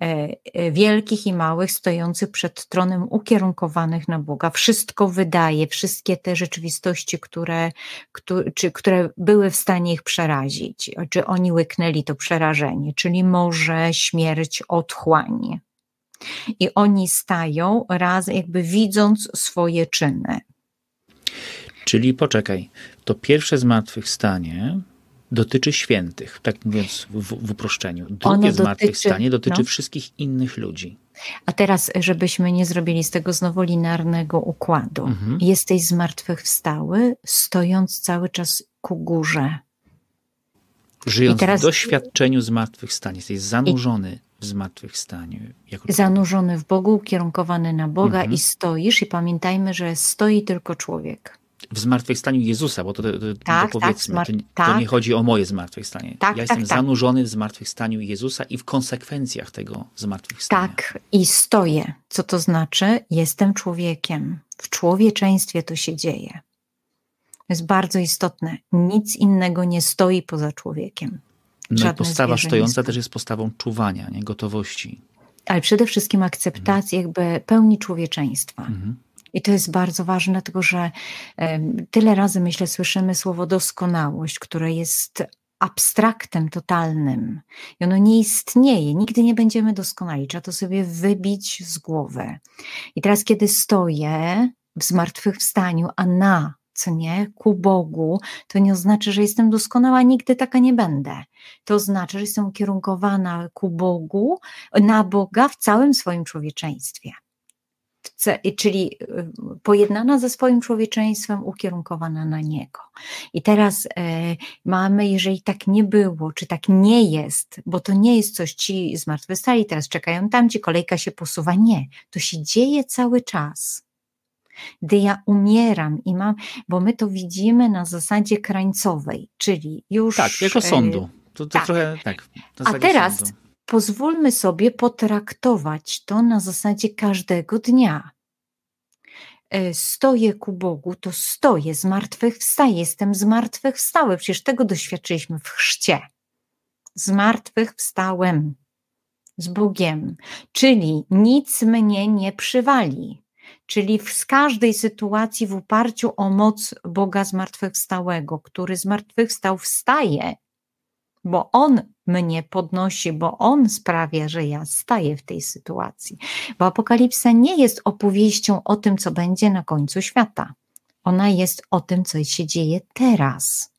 E, wielkich i małych, stojących przed tronem, ukierunkowanych na Boga. Wszystko wydaje, wszystkie te rzeczywistości, które, które, czy, które były w stanie ich przerazić, czy oni łyknęli to przerażenie, czyli morze, śmierć, otchłań. I oni stają raz, jakby widząc swoje czyny. Czyli poczekaj, to pierwsze zmartwychwstanie dotyczy świętych, tak mówiąc w, w uproszczeniu. Drugie ono zmartwychwstanie dotyczy, dotyczy no. wszystkich innych ludzi. A teraz, żebyśmy nie zrobili z tego znowu linearnego układu. Mhm. Jesteś zmartwychwstały, stojąc cały czas ku górze. Żyjąc teraz... w doświadczeniu zmartwychwstania, jesteś zanurzony. I w zmartwychwstaniu. Jako Zanurzony w Bogu, ukierunkowany na Boga mhm. i stoisz i pamiętajmy, że stoi tylko człowiek. W zmartwychwstaniu Jezusa, bo to, to, to, tak, to powiedzmy, tak, to, tak. nie chodzi o moje zmartwychwstanie. Tak, ja jestem tak, tak. zanurzony w zmartwychwstaniu Jezusa i w konsekwencjach tego zmartwychwstania. Tak, i stoję. Co to znaczy? Jestem człowiekiem. W człowieczeństwie to się dzieje. To jest bardzo istotne. Nic innego nie stoi poza człowiekiem. No i postawa stojąca też jest postawą czuwania, nie? gotowości. Ale przede wszystkim akceptacji mhm. jakby pełni człowieczeństwa. Mhm. I to jest bardzo ważne, dlatego że um, tyle razy, myślę, słyszymy słowo doskonałość, które jest abstraktem totalnym i ono nie istnieje, nigdy nie będziemy doskonali, trzeba to sobie wybić z głowy. I teraz, kiedy stoję w zmartwychwstaniu, a na nie, ku Bogu, to nie oznacza, że jestem doskonała, nigdy taka nie będę. To oznacza, że jestem ukierunkowana ku Bogu, na Boga w całym swoim człowieczeństwie. Czyli y, pojednana ze swoim człowieczeństwem, ukierunkowana na Niego. I teraz e, mamy, jeżeli tak nie było, czy tak nie jest, bo to nie jest coś, ci zmartwychwstali, teraz czekają tamci, kolejka się posuwa. Nie, to się dzieje cały czas gdy ja umieram i mam, bo my to widzimy na zasadzie krańcowej, czyli już. Tak, jako e, sądu. To, to tak. trochę tak. A teraz sądu. pozwólmy sobie potraktować to na zasadzie każdego dnia. E, stoję ku Bogu, to stoję, zmartwychwstaję, jestem zmartwychwstały. Przecież tego doświadczyliśmy w chrzcie. zmartwychwstałem z Bogiem, czyli nic mnie nie przywali. Czyli w każdej sytuacji w oparciu o moc Boga zmartwychwstałego, który zmartwychwstał, wstaje, bo On mnie podnosi, bo On sprawia, że ja staję w tej sytuacji. Bo Apokalipsa nie jest opowieścią o tym, co będzie na końcu świata. Ona jest o tym, co się dzieje teraz.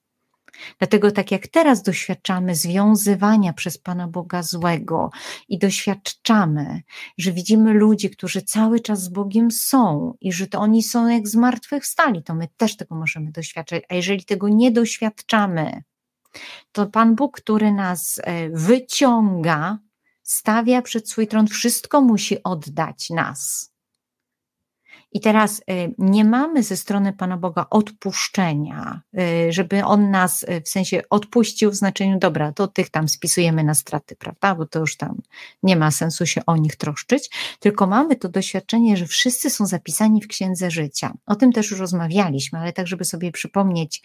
Dlatego, tak jak teraz doświadczamy związywania przez Pana Boga złego i doświadczamy, że widzimy ludzi, którzy cały czas z Bogiem są i że to oni są jak zmartwychwstali, to my też tego możemy doświadczać. A jeżeli tego nie doświadczamy, to Pan Bóg, który nas e, wyciąga, stawia przed swój tron, wszystko musi oddać nas. I teraz y, nie mamy ze strony Pana Boga odpuszczenia, y, żeby On nas y, w sensie odpuścił w znaczeniu, dobra, to tych tam spisujemy na straty, prawda? Bo to już tam nie ma sensu się o nich troszczyć, tylko mamy to doświadczenie, że wszyscy są zapisani w Księdze Życia. O tym też już rozmawialiśmy, ale tak, żeby sobie przypomnieć,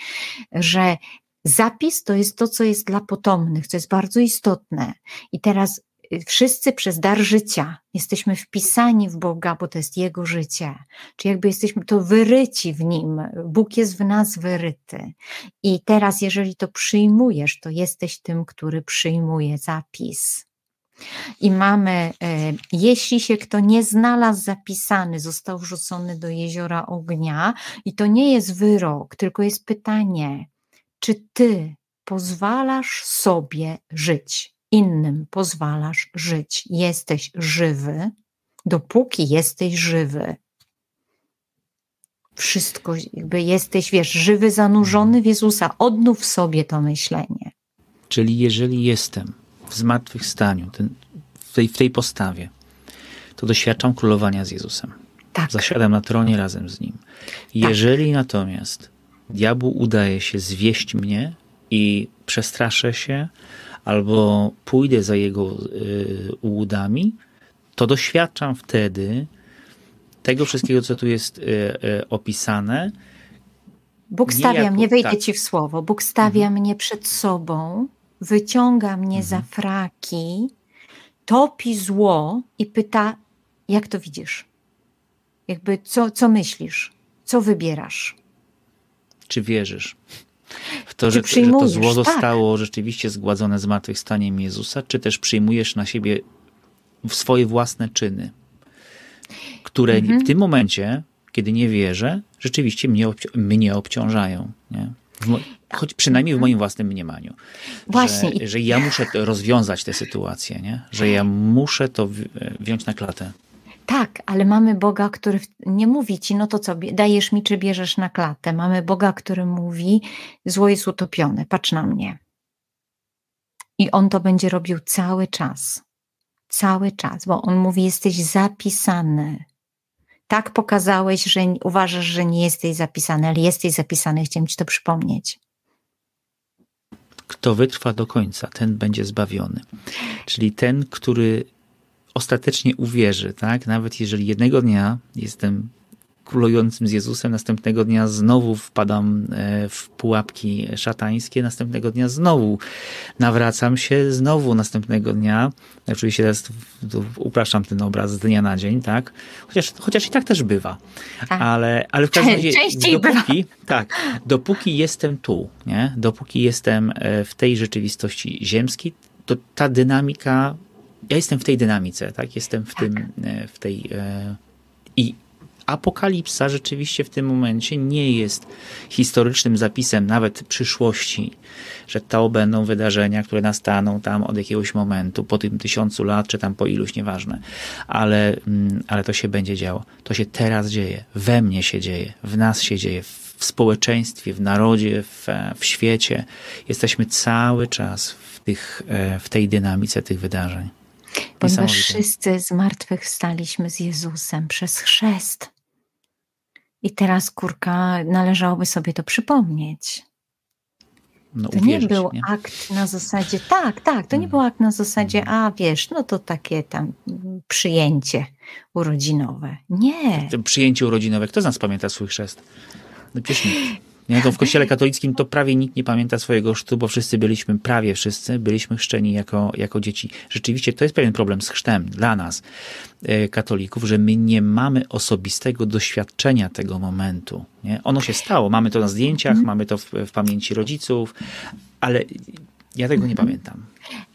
że Zapis to jest to, co jest dla potomnych, co jest bardzo istotne. I teraz wszyscy przez dar życia jesteśmy wpisani w Boga, bo to jest Jego życie. Czy jakby jesteśmy to wyryci w Nim. Bóg jest w nas wyryty. I teraz, jeżeli to przyjmujesz, to jesteś tym, który przyjmuje zapis. I mamy, e, jeśli się kto nie znalazł zapisany, został wrzucony do jeziora ognia, i to nie jest wyrok, tylko jest pytanie, czy ty pozwalasz sobie żyć? Innym pozwalasz żyć. Jesteś żywy, dopóki jesteś żywy. Wszystko, jakby jesteś, wiesz, żywy, zanurzony w Jezusa. Odnów sobie to myślenie. Czyli jeżeli jestem w zmartwychwstaniu, ten, w, tej, w tej postawie, to doświadczam królowania z Jezusem. Tak. Zasiadam na tronie razem z Nim. Tak. Jeżeli tak. natomiast diabłu udaje się zwieść mnie i przestraszę się, albo pójdę za jego y, ułudami, to doświadczam wtedy tego wszystkiego, co tu jest y, y, opisane. Bóg stawia jako, mnie, wejdę tak. ci w słowo, Bóg stawia mhm. mnie przed sobą, wyciąga mnie mhm. za fraki, topi zło i pyta, jak to widzisz? Jakby, co, co myślisz? Co wybierasz? Czy wierzysz? W to, że, że, to zło tak. zostało rzeczywiście zgładzone zmartwychwstaniem Jezusa, czy też przyjmujesz na siebie swoje własne czyny, które mhm. w tym momencie, kiedy nie wierzę, rzeczywiście mnie, obci mnie obciążają. Nie? choć przynajmniej w mhm. moim własnym mniemaniu. Właśnie. Że, że ja muszę rozwiązać tę sytuację, nie? że ja muszę to wziąć na klatę. Tak, ale mamy Boga, który nie mówi ci, no to co, dajesz mi czy bierzesz na klatę. Mamy Boga, który mówi, zło jest utopione, patrz na mnie. I on to będzie robił cały czas. Cały czas, bo on mówi, jesteś zapisany. Tak pokazałeś, że uważasz, że nie jesteś zapisany, ale jesteś zapisany. Chciałem ci to przypomnieć. Kto wytrwa do końca, ten będzie zbawiony. Czyli ten, który ostatecznie uwierzy, tak? Nawet jeżeli jednego dnia jestem królującym z Jezusem, następnego dnia znowu wpadam e, w pułapki szatańskie, następnego dnia znowu nawracam się, znowu następnego dnia, oczywiście teraz upraszczam ten obraz z dnia na dzień, tak? Chociaż, chociaż i tak też bywa. Tak. Ale, ale w każdym razie, dopóki, tak, dopóki jestem tu, nie? dopóki jestem e, w tej rzeczywistości ziemskiej, to ta dynamika ja jestem w tej dynamice, tak? Jestem w tak. tym, e, w tej. E, I apokalipsa rzeczywiście w tym momencie nie jest historycznym zapisem nawet przyszłości, że to będą wydarzenia, które nastaną tam od jakiegoś momentu, po tym tysiącu lat, czy tam po iluś, nieważne. Ale, mm, ale to się będzie działo. To się teraz dzieje. We mnie się dzieje. W nas się dzieje. W społeczeństwie, w narodzie, w, w świecie. Jesteśmy cały czas w, tych, e, w tej dynamice tych wydarzeń. Ponieważ wszyscy zmartwychwstaliśmy z Jezusem przez chrzest. I teraz kurka należałoby sobie to przypomnieć. No, to nie był nie? akt na zasadzie, tak, tak, to nie mm. był akt na zasadzie, mm. a wiesz, no to takie tam przyjęcie urodzinowe. Nie. To przyjęcie urodzinowe, kto z nas pamięta swój chrzest? No przecież nikt. Nie? To w kościele katolickim to prawie nikt nie pamięta swojego chrztu, bo wszyscy byliśmy, prawie wszyscy, byliśmy chrzczeni jako, jako dzieci. Rzeczywiście to jest pewien problem z chrztem dla nas, e, katolików, że my nie mamy osobistego doświadczenia tego momentu. Nie? Ono się stało, mamy to na zdjęciach, mm. mamy to w, w pamięci rodziców, ale ja tego nie mhm. pamiętam.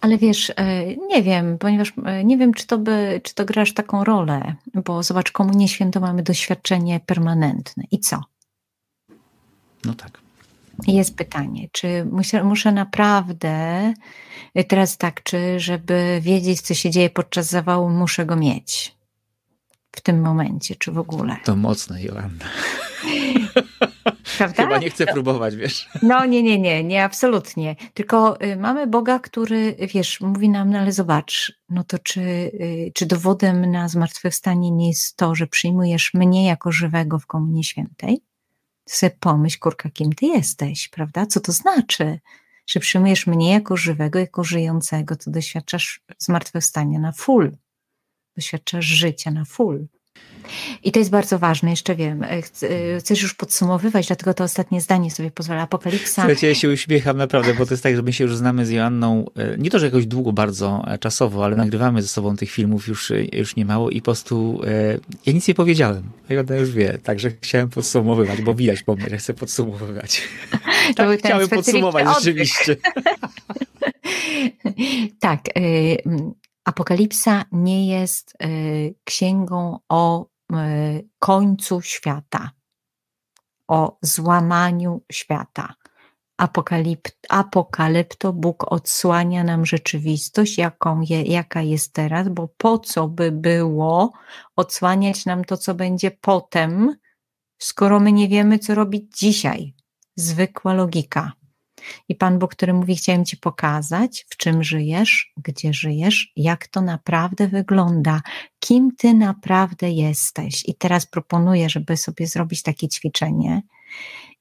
Ale wiesz, e, nie wiem, ponieważ e, nie wiem, czy to, by, czy to grasz taką rolę, bo zobacz, komunię świętą mamy doświadczenie permanentne. I co? No tak. Jest pytanie, czy muszę, muszę naprawdę, e, teraz tak, czy żeby wiedzieć, co się dzieje podczas zawału, muszę go mieć w tym momencie, czy w ogóle? To mocne, Joanna. Prawda? Chyba nie chcę próbować, wiesz. No nie, nie, nie, nie, absolutnie. Tylko y, mamy Boga, który, wiesz, mówi nam, no ale zobacz, no to czy, y, czy dowodem na zmartwychwstanie nie jest to, że przyjmujesz mnie jako żywego w Komunii Świętej? Sobie pomyśl, kurka, kim ty jesteś, prawda? Co to znaczy? Że przyjmujesz mnie jako żywego, jako żyjącego, to doświadczasz zmartwychwstania na full. Doświadczasz życia na full. I to jest bardzo ważne, jeszcze wiem. E, e, chcesz już podsumowywać, dlatego to ostatnie zdanie sobie pozwala. Apokalipsa. Słuchajcie, ja się uśmiecham naprawdę, bo to jest tak, że my się już znamy z Joanną, e, nie to, że jakoś długo bardzo czasowo, ale nagrywamy ze sobą tych filmów już, już niemało i po prostu ja nic nie powiedziałem. Joanna już wie, także chciałem podsumowywać, bo widać po mnie, że chcę podsumowywać. To tak, chciałem podsumować rzeczywiście. tak. Apokalipsa nie jest księgą o E, końcu świata, o złamaniu świata. Apokalipt, apokalipto, Bóg odsłania nam rzeczywistość, jaką je, jaka jest teraz, bo po co by było odsłaniać nam to, co będzie potem, skoro my nie wiemy, co robić dzisiaj. Zwykła logika. I Pan Bóg, który mówi: Chciałem Ci pokazać, w czym żyjesz, gdzie żyjesz, jak to naprawdę wygląda, kim Ty naprawdę jesteś. I teraz proponuję, żeby sobie zrobić takie ćwiczenie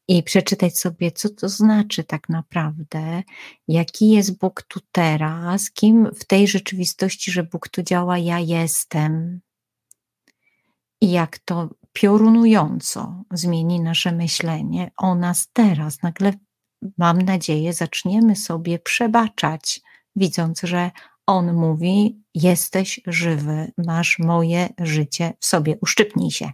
i przeczytać sobie, co to znaczy tak naprawdę, jaki jest Bóg tu teraz, kim w tej rzeczywistości, że Bóg tu działa, ja jestem. I jak to piorunująco zmieni nasze myślenie o nas teraz. Nagle mam nadzieję, zaczniemy sobie przebaczać, widząc, że on mówi: Jesteś żywy, masz moje życie w sobie, uszczypnij się.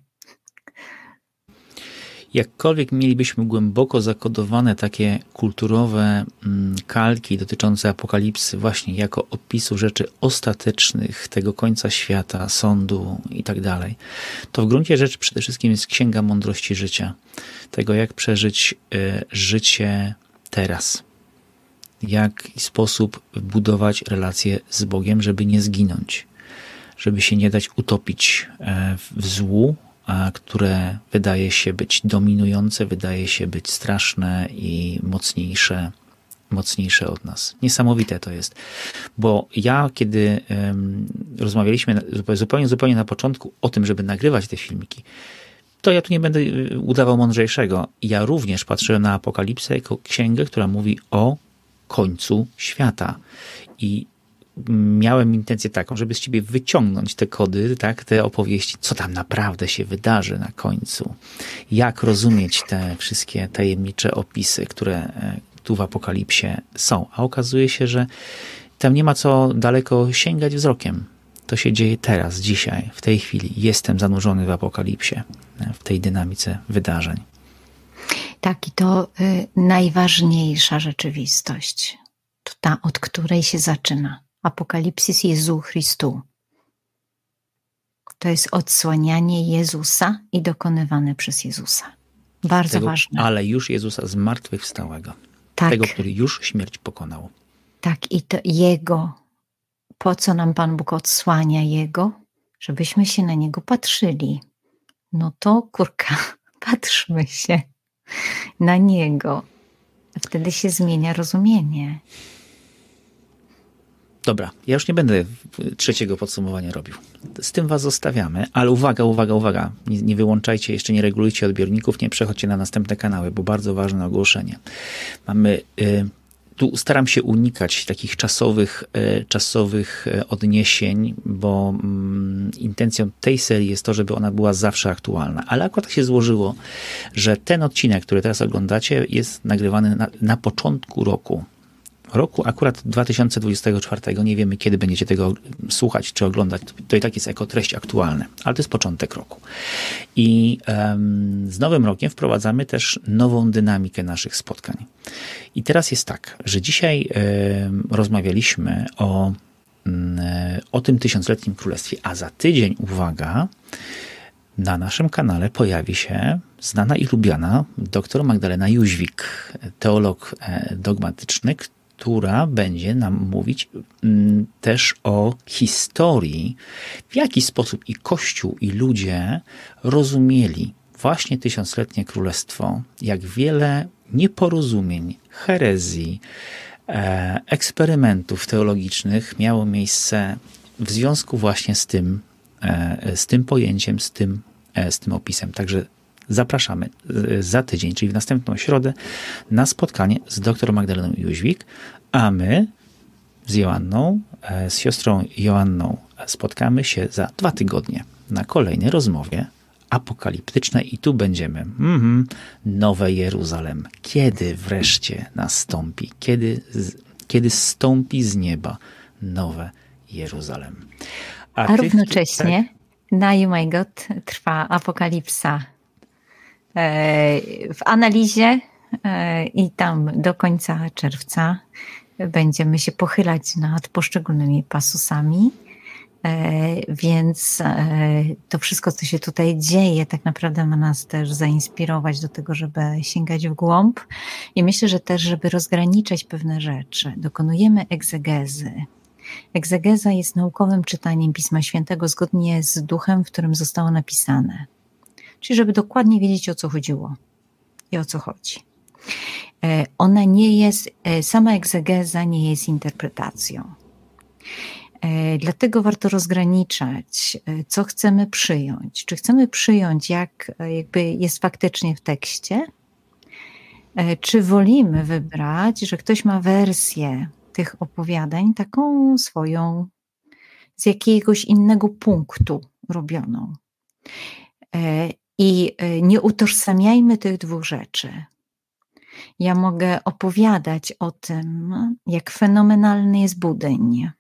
Jakkolwiek mielibyśmy głęboko zakodowane takie kulturowe mm, kalki dotyczące apokalipsy, właśnie jako opisu rzeczy ostatecznych, tego końca świata, sądu tak dalej, to w gruncie rzeczy przede wszystkim jest księga mądrości życia. Tego, jak przeżyć y, życie teraz. Jak i sposób budować relacje z Bogiem, żeby nie zginąć, żeby się nie dać utopić e, w złu, które wydaje się być dominujące, wydaje się być straszne i mocniejsze, mocniejsze od nas. Niesamowite to jest. Bo ja, kiedy um, rozmawialiśmy zupełnie, zupełnie na początku o tym, żeby nagrywać te filmiki, to ja tu nie będę y, udawał mądrzejszego. Ja również patrzyłem na Apokalipsę jako księgę, która mówi o końcu świata. I miałem intencję taką, żeby z ciebie wyciągnąć te kody, tak, te opowieści, co tam naprawdę się wydarzy na końcu. Jak rozumieć te wszystkie tajemnicze opisy, które e, tu w Apokalipsie są. A okazuje się, że tam nie ma co daleko sięgać wzrokiem. To się dzieje teraz, dzisiaj, w tej chwili. Jestem zanurzony w apokalipsie, w tej dynamice wydarzeń. Tak, i to y, najważniejsza rzeczywistość, to ta, od której się zaczyna. Apokalipsis Jezu Chrystu. To jest odsłanianie Jezusa i dokonywane przez Jezusa. Bardzo tego, ważne. Ale już Jezusa zmartwychwstałego. Tak. Tego, który już śmierć pokonał. Tak, i to Jego. Po co nam Pan Bóg odsłania Jego? Żebyśmy się na Niego patrzyli. No to kurka, patrzmy się na Niego. Wtedy się zmienia rozumienie. Dobra, ja już nie będę trzeciego podsumowania robił. Z tym was zostawiamy, ale uwaga, uwaga, uwaga. Nie, nie, wyłączajcie, jeszcze nie regulujcie odbiorników, nie przechodźcie na następne kanały, bo bardzo ważne ogłoszenie. Mamy. Y, tu staram się unikać takich czasowych, y, czasowych y, odniesień, bo mm, intencją tej serii jest to, żeby ona była zawsze aktualna. Ale akurat tak się złożyło, że ten odcinek, który teraz oglądacie, jest nagrywany na, na początku roku roku, akurat 2024. Nie wiemy, kiedy będziecie tego słuchać czy oglądać. To i tak jest jako treść aktualna, ale to jest początek roku. I um, z nowym rokiem wprowadzamy też nową dynamikę naszych spotkań. I teraz jest tak, że dzisiaj um, rozmawialiśmy o, um, o tym tysiącletnim królestwie, a za tydzień, uwaga, na naszym kanale pojawi się znana i lubiana dr Magdalena Jóźwik, teolog e, dogmatyczny, która będzie nam mówić mm, też o historii, w jaki sposób i Kościół, i ludzie rozumieli właśnie tysiącletnie królestwo, jak wiele nieporozumień, herezji, e, eksperymentów teologicznych miało miejsce w związku właśnie z tym, e, z tym pojęciem, z tym, e, z tym opisem. Także zapraszamy e, za tydzień, czyli w następną środę, na spotkanie z dr Magdaleną Jóźwik, a my z Joanną, e, z siostrą Joanną spotkamy się za dwa tygodnie na kolejnej rozmowie apokaliptycznej i tu będziemy. Mm-hmm, Nowe Jeruzalem. Kiedy wreszcie nastąpi? Kiedy, kiedy stąpi z nieba nowe Jeruzalem? A, A równocześnie tak? na You My God trwa apokalipsa w analizie e, i tam do końca czerwca będziemy się pochylać nad poszczególnymi pasusami. E, więc to wszystko, co się tutaj dzieje, tak naprawdę ma nas też zainspirować do tego, żeby sięgać w głąb. I myślę, że też, żeby rozgraniczać pewne rzeczy, dokonujemy egzegezy. Egzegeza jest naukowym czytaniem Pisma Świętego zgodnie z duchem, w którym zostało napisane czyli żeby dokładnie wiedzieć o co chodziło i o co chodzi. E, ona nie jest, e, sama egzegeza nie jest interpretacją. E, dlatego warto rozgraniczać, co chcemy przyjąć. Czy chcemy przyjąć, jak jakby jest faktycznie w tekście, czy wolimy wybrać, że ktoś ma wersję tych opowiadań, taką swoją, z jakiegoś innego punktu robioną. I y, nie utożsamiajmy tych dwóch rzeczy. Ja mogę opowiadać o tym, jak fenomenalny jest budyń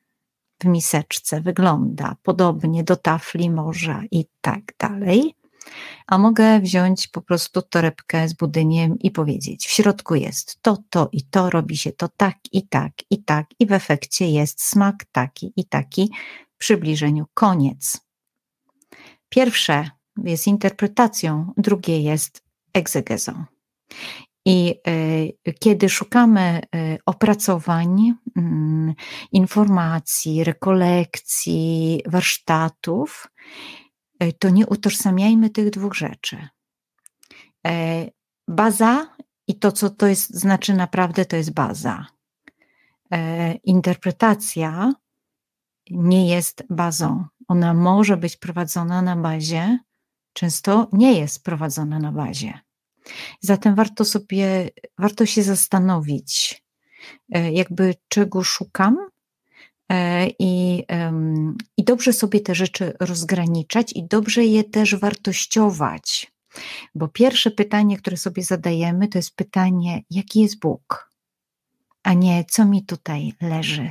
w miseczce, wygląda podobnie do tafli morza i tak dalej. A mogę wziąć po prostu torebkę z budyniem i powiedzieć: W środku jest to, to i to, robi się to tak i tak i tak, i w efekcie jest smak taki i taki. Przybliżeniu koniec. Pierwsze jest interpretacją, drugie jest egzegezą. I y, kiedy szukamy y, opracowań, mm, informacji, rekolekcji, warsztatów, y, to nie utożsamiajmy tych dwóch rzeczy. E, baza i to, co to jest, znaczy naprawdę, to jest baza. E, interpretacja nie jest bazą. Ona może być prowadzona na bazie często nie jest prowadzone na bazie. Zatem warto sobie, warto się zastanowić, e, jakby czego szukam e, i, i dobrze sobie te rzeczy rozgraniczać i dobrze je też wartościować. Bo pierwsze pytanie, które sobie zadajemy, to jest pytanie, jaki jest Bóg, a nie co mi tutaj leży.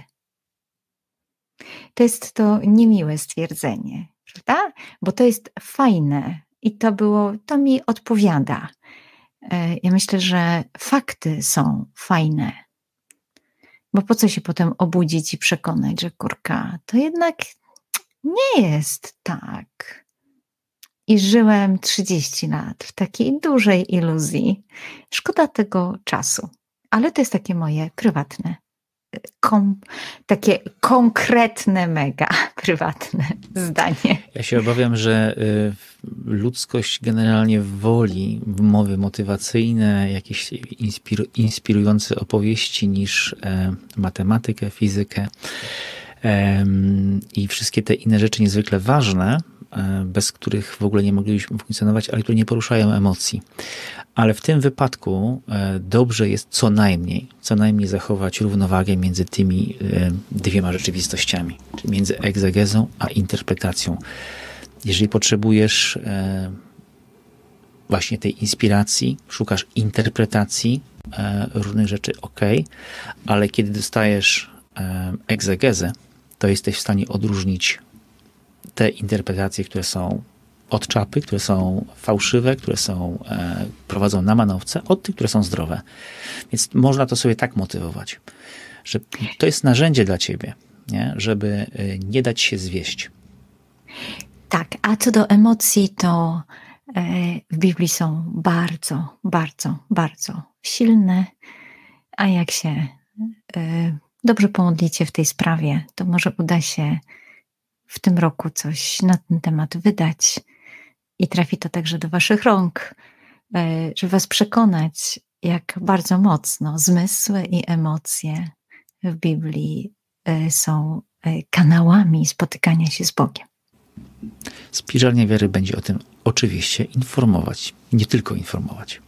To jest to niemiłe stwierdzenie prawda? Bo to jest fajne i to było, to mi odpowiada. E, ja myślę, że fakty są fajne. Bo po co się potem obudzić i przekonać, że kurka, to jednak nie jest tak. I żyłem 30 lat w takiej dużej iluzji. Szkoda tego czasu, ale to jest takie moje prywatne kom, takie konkretne, mega prywatne zdanie. Ja się obawiam, że y, ludzkość generalnie woli mowy motywacyjne, jakieś inspiru inspirujące opowieści niż e, matematykę, fizykę i wszystkie te inne rzeczy niezwykle ważne, bez których w ogóle nie moglibyśmy funkcjonować, ale które nie poruszają emocji. Ale w tym wypadku e, dobrze jest co najmniej, co najmniej zachować równowagę między tymi e, dwiema rzeczywistościami, czyli między egzegezą a interpretacją. Jeżeli potrzebujesz właśnie tej inspiracji, szukasz interpretacji różnych rzeczy, ok, ale kiedy dostajesz egzegezę, to jesteś w stanie odróżnić te interpretacje, które są od czapy, które są fałszywe, które są, e, prowadzą na manowce, od tych, które są zdrowe. Więc można to sobie tak motywować, że to jest narzędzie dla ciebie, nie? żeby e, nie dać się zwieść. Tak, a co do emocji, to e, w Biblii są bardzo, bardzo, bardzo silne, a jak się e, dobrze pomodlicie w tej sprawie, to może uda się w tym roku coś na ten temat wydać i trafi to także do Waszych rąk, e, żeby Was przekonać, jak bardzo mocno zmysły i emocje w Biblii e, są e, kanałami spotykania się z Bogiem. Spiżarnia Wiary będzie o tym oczywiście informować, nie tylko informować.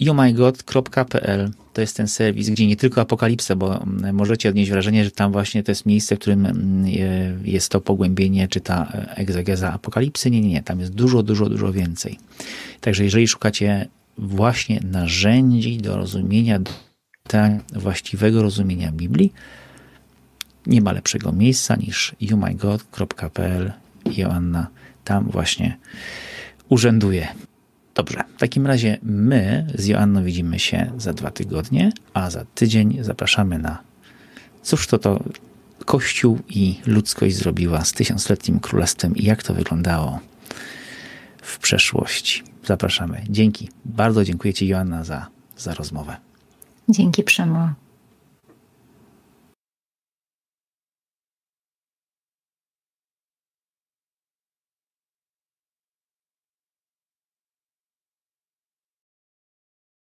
youmygod.pl to jest ten serwis, gdzie nie tylko apokalipsa, bo możecie odnieść wrażenie, że tam właśnie to jest miejsce, w którym jest to pogłębienie, czy ta e, egzegeza apokalipsy. Nie, nie, nie. Tam jest dużo, dużo, dużo więcej. Także jeżeli szukacie właśnie narzędzi do rozumienia, do właściwego rozumienia Biblii, nie ma lepszego miejsca niż youmygod.pl Joanna tam właśnie urzęduje. Dobrze, w takim razie my z Joanną widzimy się za dwa tygodnie, a za tydzień zapraszamy na cóż to to Kościół i ludzkość zrobiła z tysiącletnim królestwem i jak to wyglądało w przeszłości. Zapraszamy. Dzięki. Bardzo dziękuję Ci, Joanna, za, za rozmowę. Dzięki, Przemo.